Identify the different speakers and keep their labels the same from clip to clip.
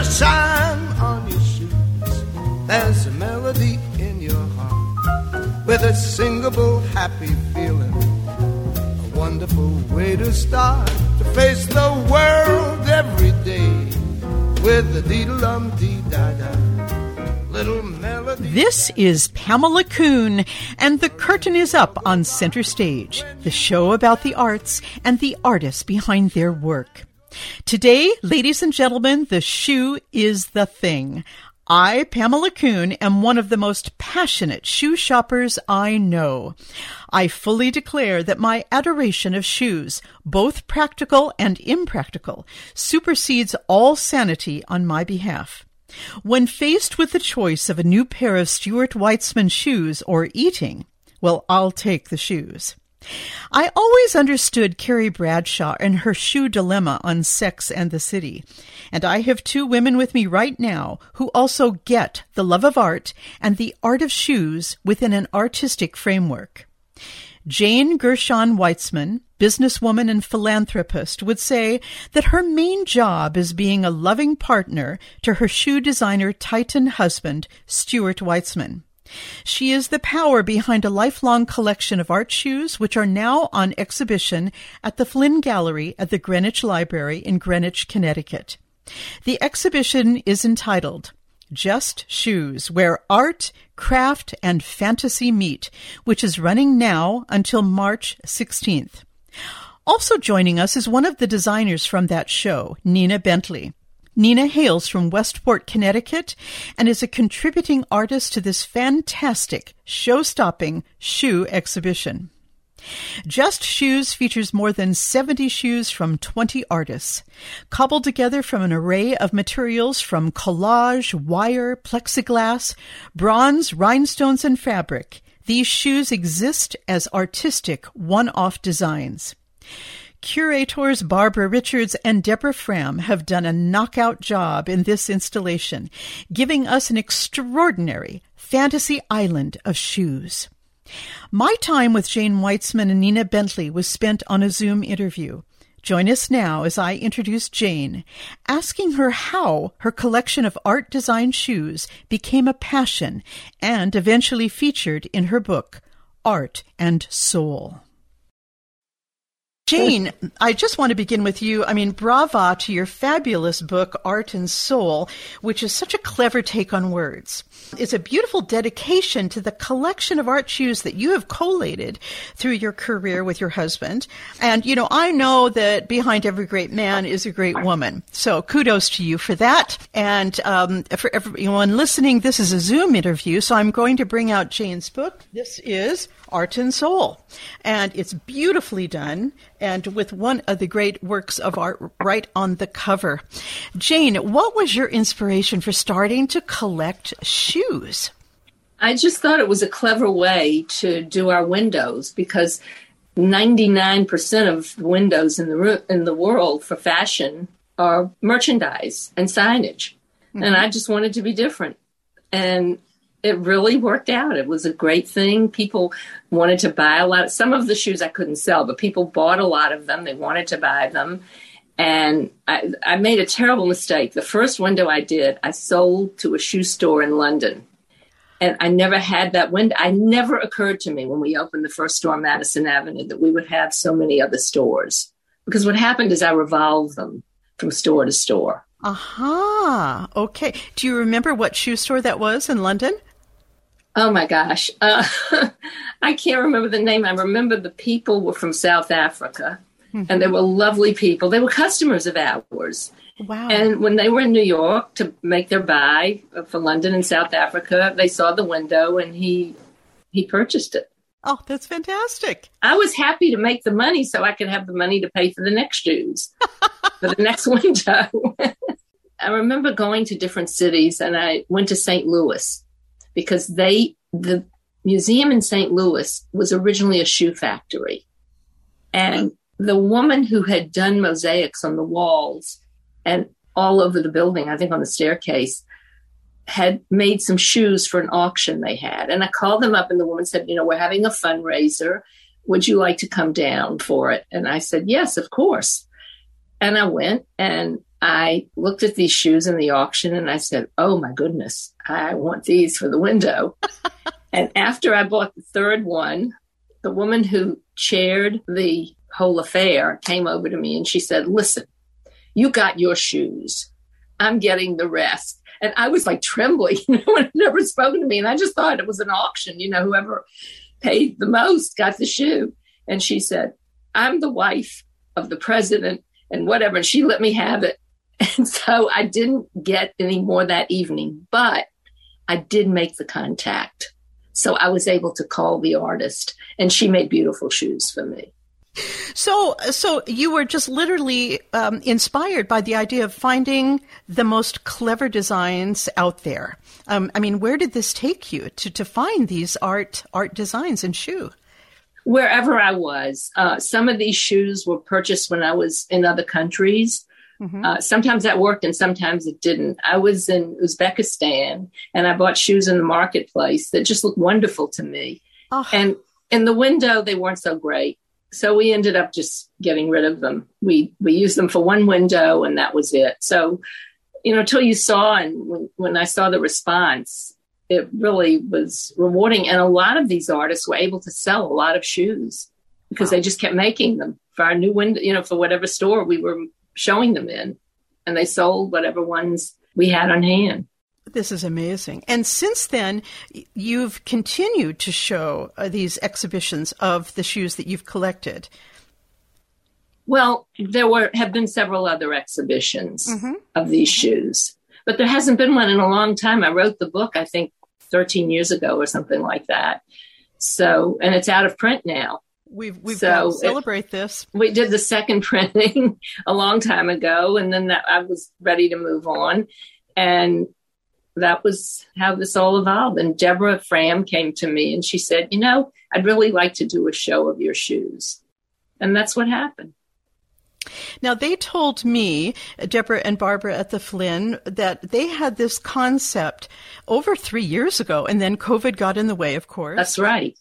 Speaker 1: a on your shoes. There's a melody in your heart with a singable, happy feeling. A wonderful way to start to face the world every day with a dee dum dee da da. Little melody.
Speaker 2: This is Pamela Kuhn, and the curtain is up on Center Stage, the show about the arts and the artists behind their work. Today, ladies and gentlemen, the shoe is the thing. I, Pamela Kuhn, am one of the most passionate shoe shoppers I know. I fully declare that my adoration of shoes, both practical and impractical, supersedes all sanity on my behalf. When faced with the choice of a new pair of Stuart Weitzman shoes or eating, well, I'll take the shoes. I always understood Carrie Bradshaw and her shoe dilemma on Sex and the City, and I have two women with me right now who also get the love of art and the art of shoes within an artistic framework. Jane Gershon Weitzman, businesswoman and philanthropist, would say that her main job is being a loving partner to her shoe designer Titan husband, Stuart Weitzman. She is the power behind a lifelong collection of art shoes, which are now on exhibition at the Flinn Gallery at the Greenwich Library in Greenwich, Connecticut. The exhibition is entitled Just Shoes, where art, craft, and fantasy meet, which is running now until March 16th. Also joining us is one of the designers from that show, Nina Bentley. Nina hails from Westport, Connecticut, and is a contributing artist to this fantastic, show stopping shoe exhibition. Just Shoes features more than 70 shoes from 20 artists, cobbled together from an array of materials from collage, wire, plexiglass, bronze, rhinestones, and fabric. These shoes exist as artistic one-off designs. Curators Barbara Richards and Deborah Fram have done a knockout job in this installation, giving us an extraordinary fantasy island of shoes. My time with Jane Weitzman and Nina Bentley was spent on a Zoom interview. Join us now as I introduce Jane, asking her how her collection of art design shoes became a passion and eventually featured in her book, Art and Soul. Jane, I just want to begin with you. I mean, brava to your fabulous book, Art and Soul, which is such a clever take on words. It's a beautiful dedication to the collection of art shoes that you have collated through your career with your husband. And, you know, I know that behind every great man is a great woman. So kudos to you for that. And um, for everyone listening, this is a Zoom interview, so I'm going to bring out Jane's book. This is Art and Soul. And it's beautifully done and with one of the great works of art right on the cover. Jane, what was your inspiration for starting to collect shoes?
Speaker 3: I just thought it was a clever way to do our windows because 99% of windows in the in the world for fashion are merchandise and signage. Mm-hmm. And I just wanted to be different. And it really worked out. It was a great thing. People wanted to buy a lot. Some of the shoes I couldn't sell, but people bought a lot of them. They wanted to buy them. And I, I made a terrible mistake. The first window I did, I sold to a shoe store in London. And I never had that window. I never occurred to me when we opened the first store on Madison Avenue that we would have so many other stores. Because what happened is I revolved them from store to store.
Speaker 2: Aha. Okay. Do you remember what shoe store that was in London?
Speaker 3: Oh my gosh. Uh, I can't remember the name. I remember the people were from South Africa mm-hmm. and they were lovely people. They were customers of ours.
Speaker 2: Wow.
Speaker 3: And when they were in New York to make their buy for London and South Africa, they saw the window and he he purchased it.
Speaker 2: Oh, that's fantastic.
Speaker 3: I was happy to make the money so I could have the money to pay for the next shoes, for the next window. I remember going to different cities and I went to St. Louis because they the museum in St. Louis was originally a shoe factory. And the woman who had done mosaics on the walls and all over the building, I think on the staircase, had made some shoes for an auction they had. And I called them up and the woman said, You know, we're having a fundraiser. Would you like to come down for it? And I said, Yes, of course. And I went and I looked at these shoes in the auction and I said, Oh my goodness, I want these for the window. and after I bought the third one, the woman who chaired the whole affair came over to me and she said, Listen, you got your shoes. I'm getting the rest. And I was like trembling, you know, had never spoken to me. And I just thought it was an auction, you know, whoever paid the most got the shoe. And she said, I'm the wife of the president and whatever. And she let me have it. And so I didn't get any more that evening, but I did make the contact. So I was able to call the artist and she made beautiful shoes for me.
Speaker 2: So, so you were just literally um, inspired by the idea of finding the most clever designs out there. Um, I mean, where did this take you to, to find these art art designs in shoe?
Speaker 3: Wherever I was, uh, some of these shoes were purchased when I was in other countries. Mm-hmm. Uh, sometimes that worked and sometimes it didn't. I was in Uzbekistan and I bought shoes in the marketplace that just looked wonderful to me. Oh. And in the window, they weren't so great. So we ended up just getting rid of them. We we used them for one window and that was it. So, you know, till you saw and when, when I saw the response, it really was rewarding. And a lot of these artists were able to sell a lot of shoes because wow. they just kept making them for our new window, you know, for whatever store we were showing them in. And they sold whatever ones we had on hand.
Speaker 2: This is amazing. And since then, you've continued to show uh, these exhibitions of the shoes that you've collected.
Speaker 3: Well, there were have been several other exhibitions mm-hmm. of these shoes, but there hasn't been one in a long time. I wrote the book, I think, 13 years ago or something like that. So, and it's out of print now.
Speaker 2: We've we've so got to celebrate it, this.
Speaker 3: We did the second printing a long time ago, and then that, I was ready to move on. And that was how this all evolved. And Deborah Fram came to me and she said, You know, I'd really like to do a show of your shoes. And that's what happened.
Speaker 2: Now, they told me, Deborah and Barbara at the Flinn, that they had this concept over three years ago, and then COVID got in the way, of course.
Speaker 3: That's right.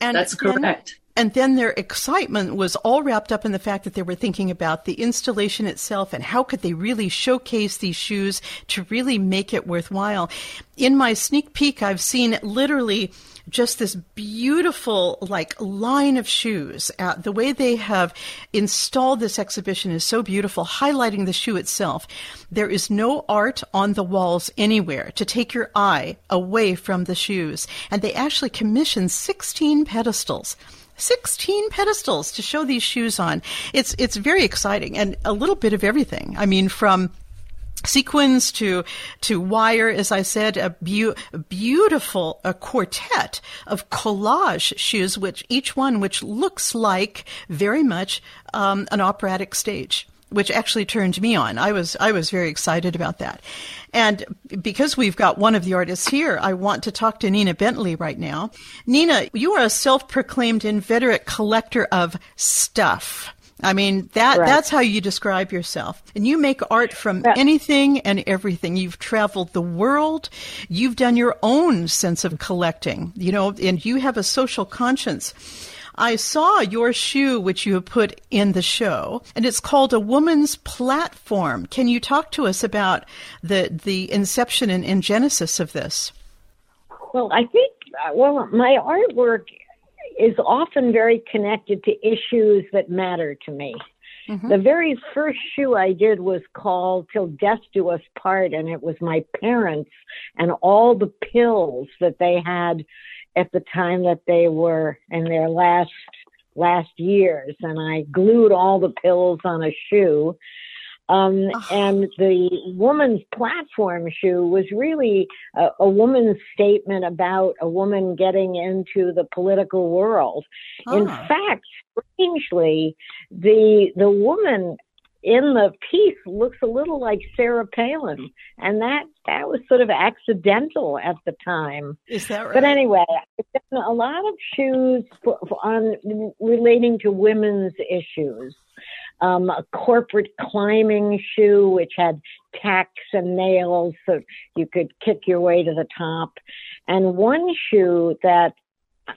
Speaker 3: And That's correct.
Speaker 2: And then their excitement was all wrapped up in the fact that they were thinking about the installation itself and how could they really showcase these shoes to really make it worthwhile. In my sneak peek, I've seen literally just this beautiful like line of shoes. Uh, the way they have installed this exhibition is so beautiful, highlighting the shoe itself. There is no art on the walls anywhere to take your eye away from the shoes. And they actually commissioned 16 pedestals 16 pedestals to show these shoes on. It's it's very exciting and a little bit of everything. I mean from sequins to to wire as i said a, beautiful a quartet of collage shoes which each one which looks like very much um, an operatic stage which actually turned me on. I was I was very excited about that. And because we've got one of the artists here, I want to talk to Nina Bentley right now. Nina, you are a self-proclaimed inveterate collector of stuff. I mean that right. that's how you describe yourself. And you make art from yeah. anything and everything. You've traveled the world. You've done your own sense of collecting, you know, and you have a social conscience. I saw your shoe, which you have put in the show, and it's called a woman's platform. Can you talk to us about the the inception and, and genesis of this?
Speaker 4: Well, I think uh, well, my artwork is often very connected to issues that matter to me. Mm-hmm. The very first shoe I did was called Till Death Do Us Part, and it was my parents and all the pills that they had at the time that they were in their last last years and I glued all the pills on a shoe. Um. And the woman's platform shoe was really a, a, woman's statement about a woman getting into the political world. Oh. In fact, strangely, the the woman in the piece looks a little like Sarah Palin, and that that was sort of accidental at the time.
Speaker 2: Is that right?
Speaker 4: But anyway, a lot of shoes for, for on relating to women's issues. Um, a corporate climbing shoe which had tacks and nails so you could kick your way to the top, and one shoe that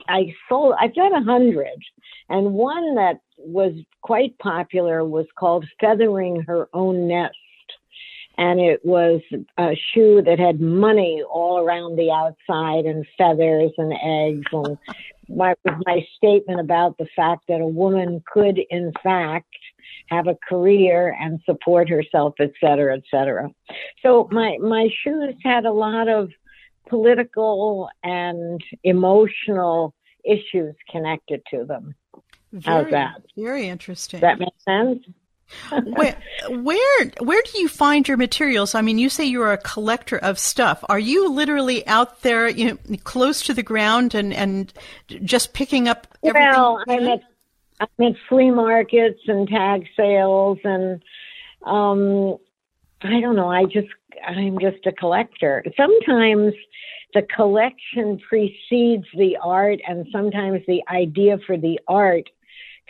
Speaker 4: I sold. I've done a hundred, and one that was quite popular was called Feathering Her Own Nest. and it was a shoe that had money all around the outside and feathers and eggs and my my statement about the fact that a woman could in fact have a career and support herself et cetera et cetera. So my my shoes had a lot of political and emotional issues connected to them.
Speaker 2: Very,
Speaker 4: how's that?
Speaker 2: very interesting.
Speaker 4: Does that makes sense
Speaker 2: where, where where do you find your materials? I mean, you say you're a collector of stuff. Are you literally out there, you know, close to the ground and and just picking up everything?
Speaker 4: Well, I'm at I'm at flea markets and tag sales, and um, I don't know. I just I'm just a collector. Sometimes the collection precedes the art, and sometimes the idea for the art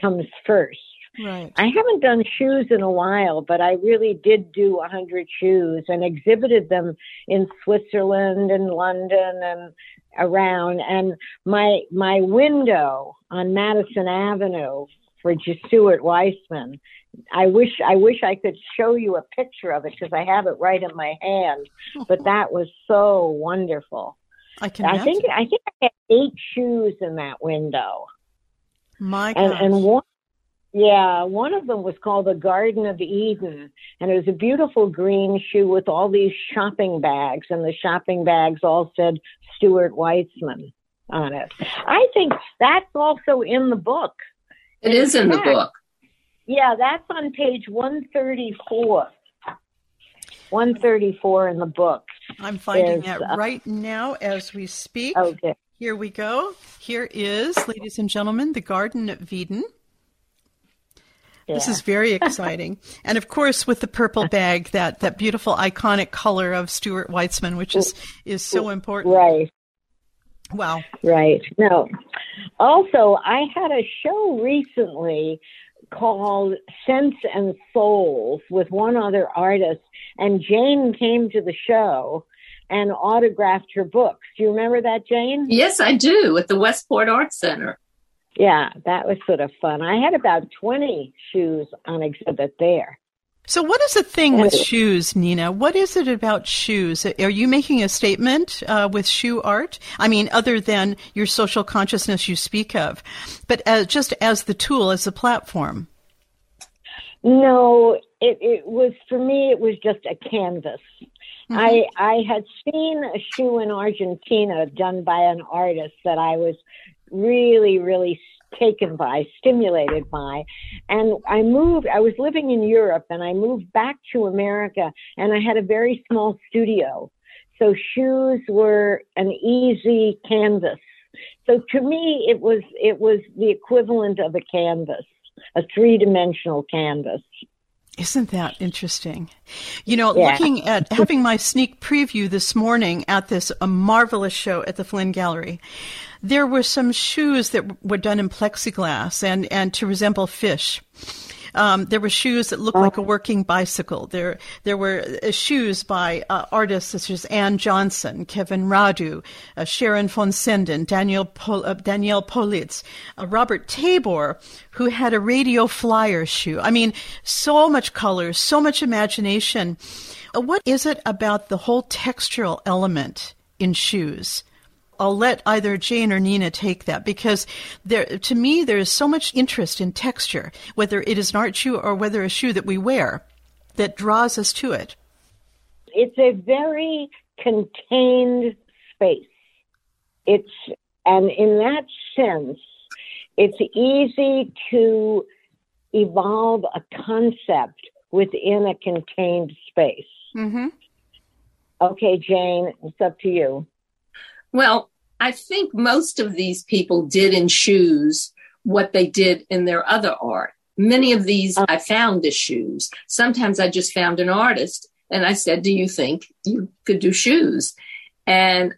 Speaker 4: comes first.
Speaker 2: Right.
Speaker 4: I haven't done shoes in a while, but I really did do a hundred shoes and exhibited them in Switzerland and London and around. And my my window on Madison Avenue for Stuart Weitzman. I wish I wish I could show you a picture of it because I have it right in my hand. But that was so wonderful.
Speaker 2: I can.
Speaker 4: I think I think I had eight shoes in that window.
Speaker 2: My
Speaker 4: and and one yeah, one of them was called the Garden of Eden, and it was a beautiful green shoe with all these shopping bags, and the shopping bags all said Stuart Weitzman on it. I think that's also in the book.
Speaker 3: It is in the
Speaker 4: fact,
Speaker 3: book.
Speaker 4: Yeah, that's on page 134. 134 in the book.
Speaker 2: I'm finding
Speaker 4: is,
Speaker 2: that
Speaker 4: uh,
Speaker 2: right now as we speak.
Speaker 4: Okay.
Speaker 2: Here we go. Here is, ladies and gentlemen, the Garden of Eden. This is very exciting. and of course with the purple bag, that, that beautiful iconic color of Stuart Weitzman, which is, is so important.
Speaker 4: Right.
Speaker 2: Wow.
Speaker 4: Right. No. Also, I had a show recently called Sense and Souls with one other artist, and Jane came to the show and autographed her books. Do you remember that, Jane?
Speaker 3: Yes, I do at the Westport Art Center.
Speaker 4: Yeah, that was sort of fun. I had about 20 shoes on exhibit there.
Speaker 2: So what is the thing with shoes, Nina? What is it about shoes? Are you making a statement uh, with shoe art? I mean, other than your social consciousness you speak of, but as, just as the tool, as a platform.
Speaker 4: No, it, it was for me. It was just a canvas. I I had seen a shoe in Argentina done by an artist that I was really really taken by, stimulated by, and I moved. I was living in Europe, and I moved back to America, and I had a very small studio, so shoes were an easy canvas. So to me, it was it was the equivalent of a canvas, a three dimensional canvas.
Speaker 2: Isn't that interesting? You know,
Speaker 4: Yeah.
Speaker 2: looking at having my sneak preview this morning at this a marvelous show at the Flinn Gallery, there were some shoes that were done in plexiglass and, and to resemble fish. Um, there were shoes that looked like a working bicycle. There, there were uh, shoes by uh, artists such as Ann Johnson, Kevin Radu, uh, Sharon von Senden, Daniel Pol- uh, Danielle Politz, uh, Robert Tabor, who had a radio flyer shoe. I mean, so much color, so much imagination. Uh, What is it about the whole textural element in shoes? I'll let either Jane or Nina take that because there, to me, there is so much interest in texture, whether it is an art shoe or whether a shoe that we wear, that draws us to it.
Speaker 4: it's a very contained space. It's, and in that sense, it's easy to evolve a concept within a contained space.
Speaker 2: Mm-hmm.
Speaker 4: Okay, Jane, it's up to you.
Speaker 3: Well, I think most of these people did in shoes what they did in their other art. Many of these I found as shoes. Sometimes I just found an artist and I said, Do you think you could do shoes? And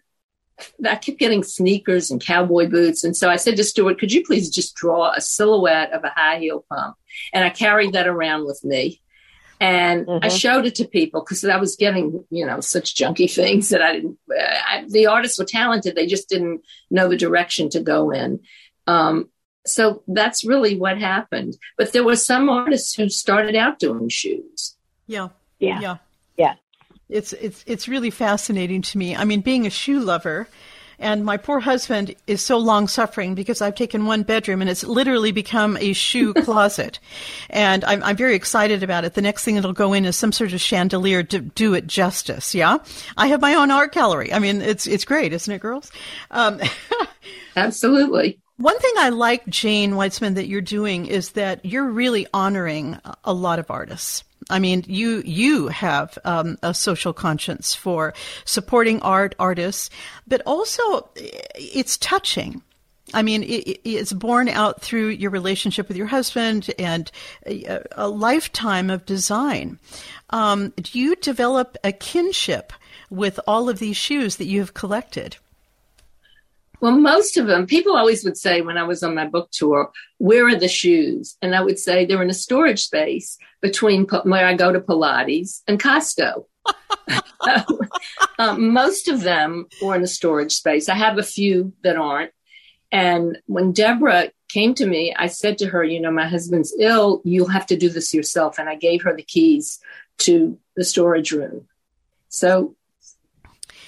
Speaker 3: I kept getting sneakers and cowboy boots. And so I said to Stuart, Could you please just draw a silhouette of a high heel pump? And I carried that around with me. And I
Speaker 4: Mhm.
Speaker 3: showed it to people because I was getting, you know, such junky things that I didn't. I, the artists were talented; they just didn't know the direction to go in. Um, so that's really what happened. But there were some artists who started out doing shoes.
Speaker 2: Yeah.
Speaker 4: Yeah.
Speaker 2: Yeah.
Speaker 4: Yeah.
Speaker 2: It's it's it's really fascinating to me. I mean, being a shoe lover, and my poor husband is so long suffering because I've taken one bedroom and it's literally become a shoe closet. And I'm, I'm very excited about it. The next thing that'll go in is some sort of chandelier to do it justice. Yeah. I have my own art gallery. I mean, it's, it's great, isn't it, girls? Um,
Speaker 3: Absolutely.
Speaker 2: One thing I like, Jane Weitzman, that you're doing is that you're really honoring a lot of artists. I mean, you you have um, a social conscience for supporting art artists, but also it's touching. I mean, it, it's born out through your relationship with your husband and a, a lifetime of design. Um, do you develop a kinship with all of these shoes that you have collected?
Speaker 3: Well, most of them, people always would say when I was on my book tour, where are the shoes? And I would say they're in a storage space between where I go to Pilates and Costco. um, most of them were in a storage space. I have a few that aren't. And when Deborah came to me, I said to her, You know, my husband's ill. You'll have to do this yourself. And I gave her the keys to the storage room. So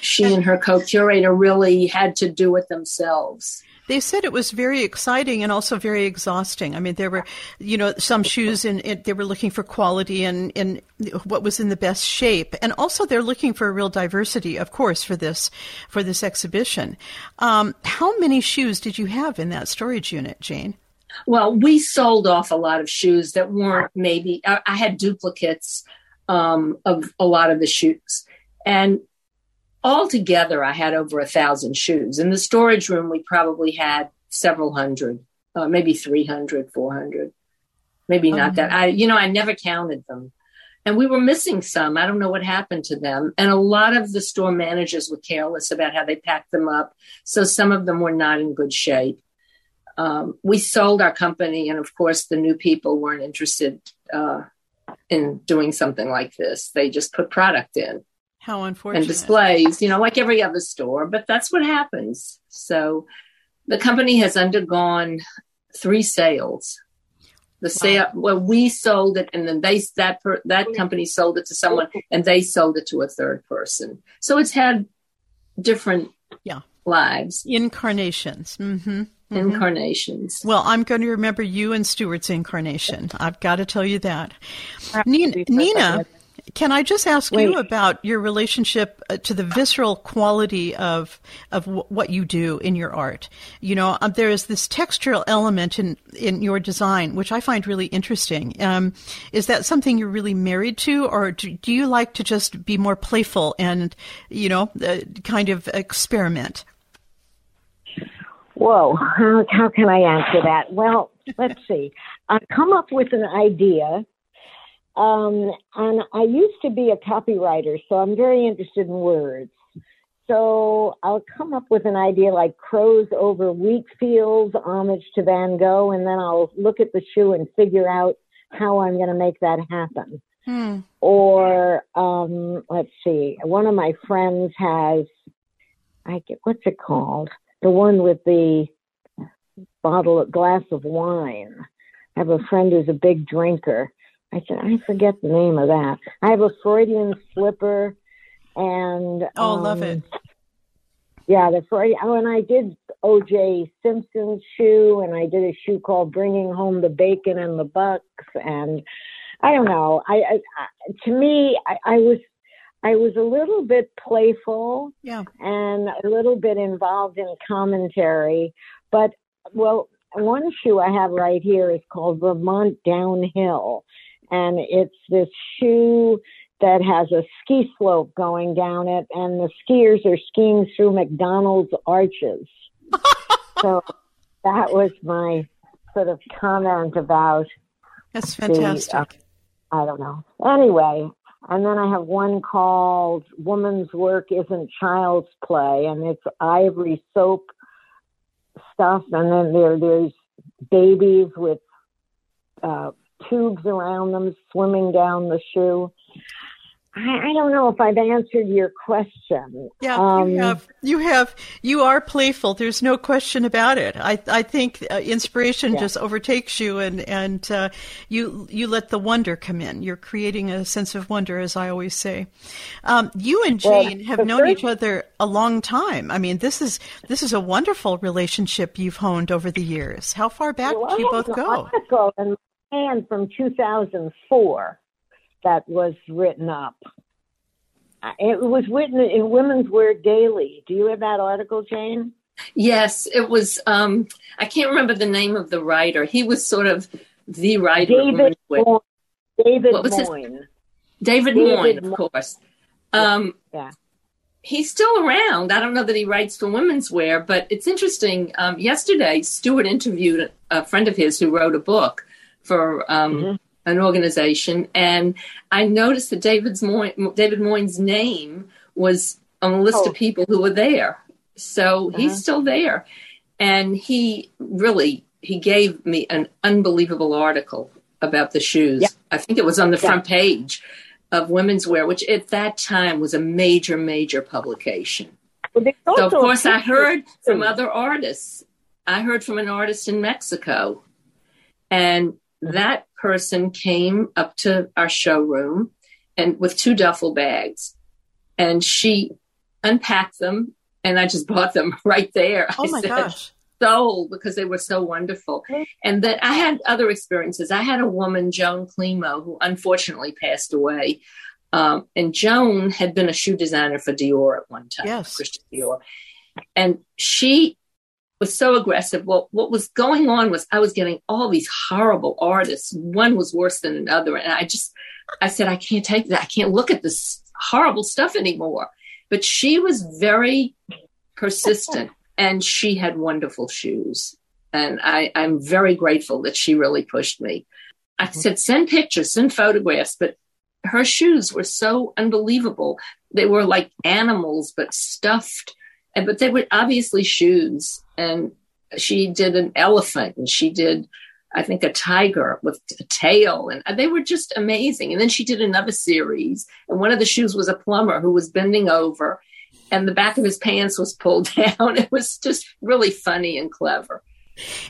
Speaker 3: she and her co-curator really had to do it themselves.
Speaker 2: They said it was very exciting and also very exhausting. I mean, there were, you know, some shoes and they were looking for quality and, and what was in the best shape. And also they're looking for a real diversity, of course, for this, for this exhibition. Um, how many shoes did you have in that storage unit, Jane?
Speaker 3: Well, we sold off a lot of shoes that weren't maybe, I, I had duplicates um, of a lot of the shoes. And altogether, I had over a thousand shoes. In the storage room, we probably had several hundred, uh, maybe 300, 400, maybe not that. I, you know, I never counted them. And we were missing some. I don't know what happened to them. And a lot of the store managers were careless about how they packed them up. So some of them were not in good shape. Um, we sold our company, and of course, the new people weren't interested uh, in doing something like this. They just put product in.
Speaker 2: How unfortunate.
Speaker 3: And displays, you know, like every other store, but that's what happens. So the company has undergone three sales. The wow. sale, well, we sold it, and then they that per, that company sold it to someone, and they sold it to a third person. So it's had different
Speaker 2: yeah
Speaker 3: lives,
Speaker 2: incarnations. Mm-hmm. Mm-hmm.
Speaker 3: Incarnations.
Speaker 2: Well, I'm going to remember you and Stuart's incarnation. I've got to tell you that. Nina, Nina can I just ask Wait. you about your relationship uh, to the visceral quality of of w- what you do in your art? You know, um, there is this textural element in in your design which I find really interesting. Um, is that something you're really married to, or do, do, you like to just be more playful and you know, uh, kind of experiment?
Speaker 4: Whoa, how, how can I answer that? Well, let's see. I come up with an idea um, and I used to be a copywriter, so I'm very interested in words. So I'll come up with an idea like crows over wheat fields, homage to Van Gogh, and then I'll look at the shoe and figure out how I'm going to make that happen. Hmm. Or um, let's see, one of my friends has, I get what's it called? The one with the bottle, of glass of wine. I have a friend who's a big drinker, I said, I forget the name of that. I have a Freudian slipper, and
Speaker 2: oh, um, love it.
Speaker 4: Yeah, the Freudian. Oh, and I did O.J. Simpson's shoe, and I did a shoe called "Bringing Home the Bacon and the Bucks," and I don't know. I, I, I to me, I, I was I was a little bit playful,
Speaker 2: yeah,
Speaker 4: and a little bit involved in commentary. But well, one shoe I have right here is called Vermont Downhill, and it's this shoe that has a ski slope going down it, and the skiers are skiing through McDonald's arches. so that was my sort of comment about.
Speaker 2: That's fantastic. The, uh,
Speaker 4: I don't know. Anyway, and then I have one called Woman's Work Isn't Child's Play, and it's ivory soap stuff. And then there, there's babies with uh, tubes around them swimming down the shoe. I, I don't know if I've answered your question.
Speaker 2: Yeah, um, you have. You have. You are playful. There's no question about it. I I think uh, inspiration yeah. just overtakes you, and and uh, you you let the wonder come in. You're creating a sense of wonder, as I always say. Um, you and Jane well, have known first... each other a long time. I mean, this is this is a wonderful relationship you've honed over the years. How far back well, do you both go?
Speaker 4: And from 2004 that was written up. It was written in Women's Wear Daily. Do you have that article, Jane?
Speaker 3: Yes, it was. Um, I can't remember the name of the writer. He was sort of the writer.
Speaker 4: David Moin. David what was Moin.
Speaker 3: His? David, David Moin, of Moin. course. Um, yeah. He's still around. I don't know that he writes for women's wear, but it's interesting. Um, yesterday, Stuart interviewed a friend of his who wrote a book for um, mm-hmm an organization, and I noticed that David's Moin, David Moin's name was on the list oh. of people who were there. So uh-huh. he's still there, and he really he gave me an unbelievable article about the shoes. Yeah. I think it was on the yeah. front page of Women's Wear, which at that time was a major, major publication. Well, so of course, I heard from other artists. I heard from an artist in Mexico, and that person came up to our showroom and with two duffel bags and she unpacked them and I just bought them right there.
Speaker 2: Oh
Speaker 3: I
Speaker 2: my
Speaker 3: said,
Speaker 2: gosh.
Speaker 3: Sold because they were so wonderful. And that I had other experiences. I had a woman, Joan Climo, who unfortunately passed away. Um, and Joan had been a shoe designer for Dior at one time,
Speaker 2: yes.
Speaker 3: Christian Dior. And she was so aggressive. Well, what was going on was I was getting all these horrible artists. One was worse than another. And I just, I said, I can't take that. I can't look at this horrible stuff anymore. But she was very persistent and she had wonderful shoes. And I, I'm very grateful that she really pushed me. I mm-hmm. said, send pictures, send photographs, but her shoes were so unbelievable. They were like animals, but stuffed and but they were obviously shoes. And she did an elephant, and she did, I think, a tiger with a tail, and they were just amazing. And then she did another series, and one of the shoes was a plumber who was bending over, and the back of his pants was pulled down. It was just really funny and clever.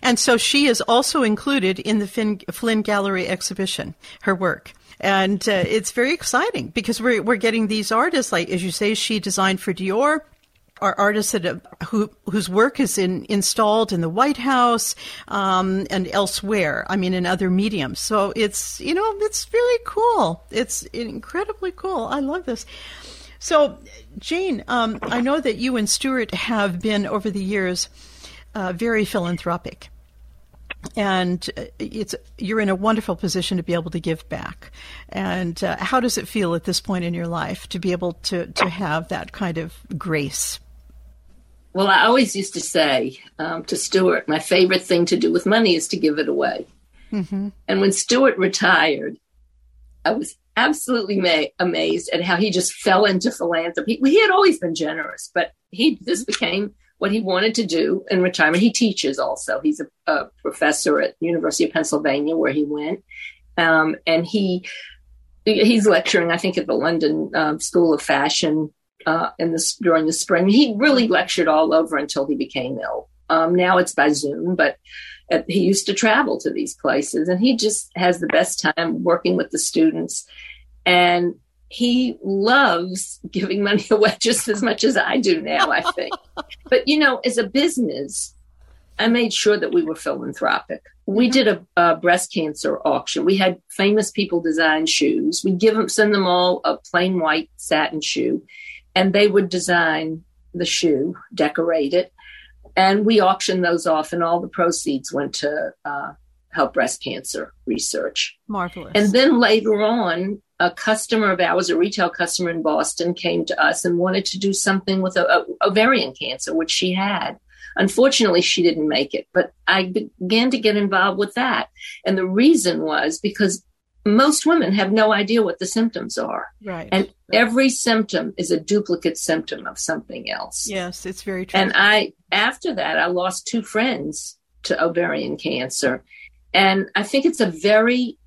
Speaker 2: And so she is also included in the Finn, Flinn Gallery exhibition, her work. And uh, it's very exciting because we're, we're getting these artists, like, as you say, she designed for Dior are artists that have, who whose work is in, installed in the White House um, and elsewhere. I mean, in other mediums. So it's you know it's very cool. It's incredibly cool. I love this. So, Jane, um, I know that you and Stuart have been over the years uh, very philanthropic and uh, it's you're in a wonderful position to be able to give back. And uh, how does it feel at this point in your life to be able to to have that kind of grace?
Speaker 3: Well, I always used to say um, to Stuart, my favorite thing to do with money is to give it away. Mm-hmm. And when Stuart retired, I was absolutely ma- amazed at how he just fell into philanthropy. He had always been generous, but he this became what he wanted to do in retirement. He teaches also. He's a, a professor at University of Pennsylvania, where he went, um, and he he's lecturing, I think, at the London um, School of Fashion uh, in the during the spring. He really lectured all over until he became ill. Um, now it's by Zoom, but uh, he used to travel to these places, and he just has the best time working with the students. And he loves giving money away just as much as I do now. I think, but you know, as a business, I made sure that we were philanthropic. We did a, a, breast cancer auction. We had famous people design shoes. We give them, send them all a plain white satin shoe, and they would design the shoe, decorate it, and we auctioned those off, and all the proceeds went to uh, help breast cancer research.
Speaker 2: Marvelous.
Speaker 3: And then later on, a customer of ours, a retail customer in Boston, came to us and wanted to do something with a, a, ovarian cancer, which she had. Unfortunately, she didn't make it, but I began to get involved with that. And the reason was because most women have no idea what the symptoms are.
Speaker 2: Right.
Speaker 3: And every symptom is a duplicate symptom of something else.
Speaker 2: Yes, it's very true.
Speaker 3: And I, after that, I lost two friends to ovarian cancer. And I think it's a very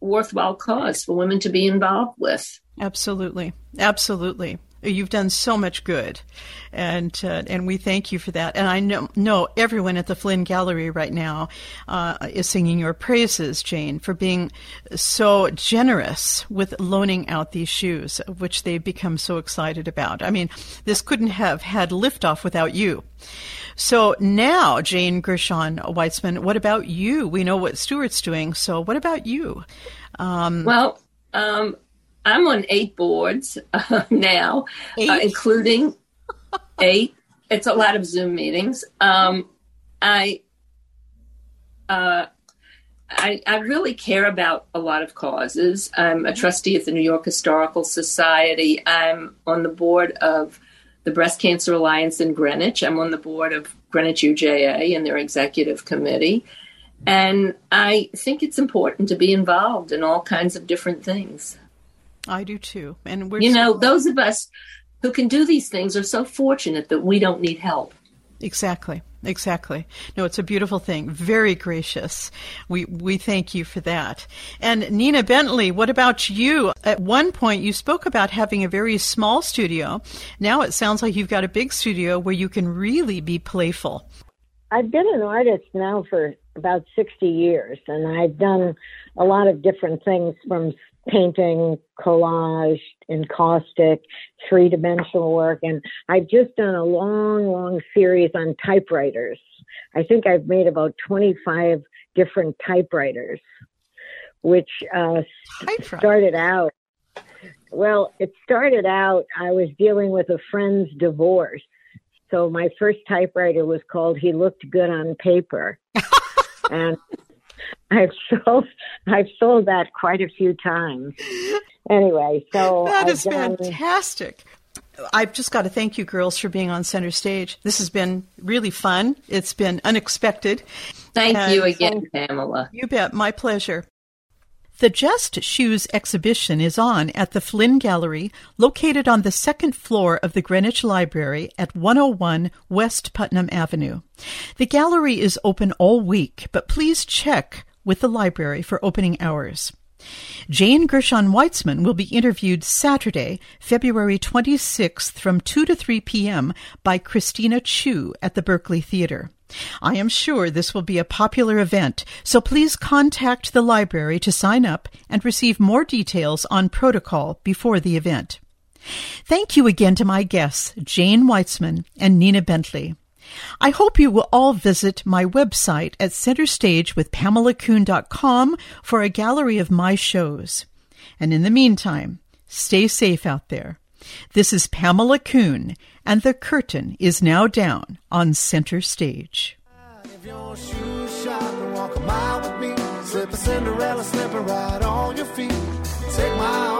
Speaker 3: worthwhile cause for women to be involved with.
Speaker 2: Absolutely. Absolutely. You've done so much good, and uh, and we thank you for that. And I know know everyone at the Flinn Gallery right now uh, is singing your praises, Jane, for being so generous with loaning out these shoes, which they've become so excited about. I mean, this couldn't have had liftoff without you. So now, Jane Gershon Weitzman, what about you? We know what Stuart's doing. So what about you?
Speaker 3: Um, well, um, I'm on eight boards uh, now, uh, including eight. It's a lot of Zoom meetings. Um, I, uh, I, I really care about a lot of causes. I'm a trustee of the New York Historical Society. I'm on the board of the Breast Cancer Alliance in Greenwich. I'm on the board of Greenwich UJA and their executive committee. And I think it's important to be involved in all kinds of different things.
Speaker 2: I do too. And we're
Speaker 3: You know, those of us who can do these things are so fortunate that we don't need help.
Speaker 2: Exactly. Exactly. No, it's a beautiful thing. Very gracious. We we thank you for that. And Nina Bentley, what about you? At one point you spoke about having a very small studio. Now it sounds like you've got a big studio where you can really be playful.
Speaker 4: I've been an artist now for about 60 years and I've done a lot of different things from painting, collage, encaustic, three dimensional work. And I've just done a long, long series on typewriters. I think I've made about 25 different typewriters, which uh, started out. Well, it started out, I was dealing with a friend's divorce. So my first typewriter was called He Looked Good on Paper. and I've sold I've sold that quite a few times. Anyway, so
Speaker 2: that is done... fantastic. I've just got to thank you girls for being on center stage. This has been really fun. It's been unexpected.
Speaker 3: Thank and you again, Pamela.
Speaker 2: You bet. My pleasure. The Just Shoes exhibition is on at the Flinn Gallery, located on the second floor of the Greenwich Library at 101 West Putnam Avenue. The gallery is open all week, but please check with the library for opening hours. Jane Gershon Weitzman will be interviewed Saturday, February 26th from 2 to 3 p.m. by Christina Chu at the Berkeley Theater. I am sure this will be a popular event, so please contact the library to sign up and receive more details on protocol before the event. Thank you again to my guests, Jane Weitzman and Nina Bentley. I hope you will all visit my website at centerstagewithpamelakuhn.com for a gallery of my shows. And in the meantime, stay safe out there. This is Pamela Kuhn, and the curtain is now down on center stage. If shine, walk a mile with me. Slip a Cinderella slipper right on your feet. Take my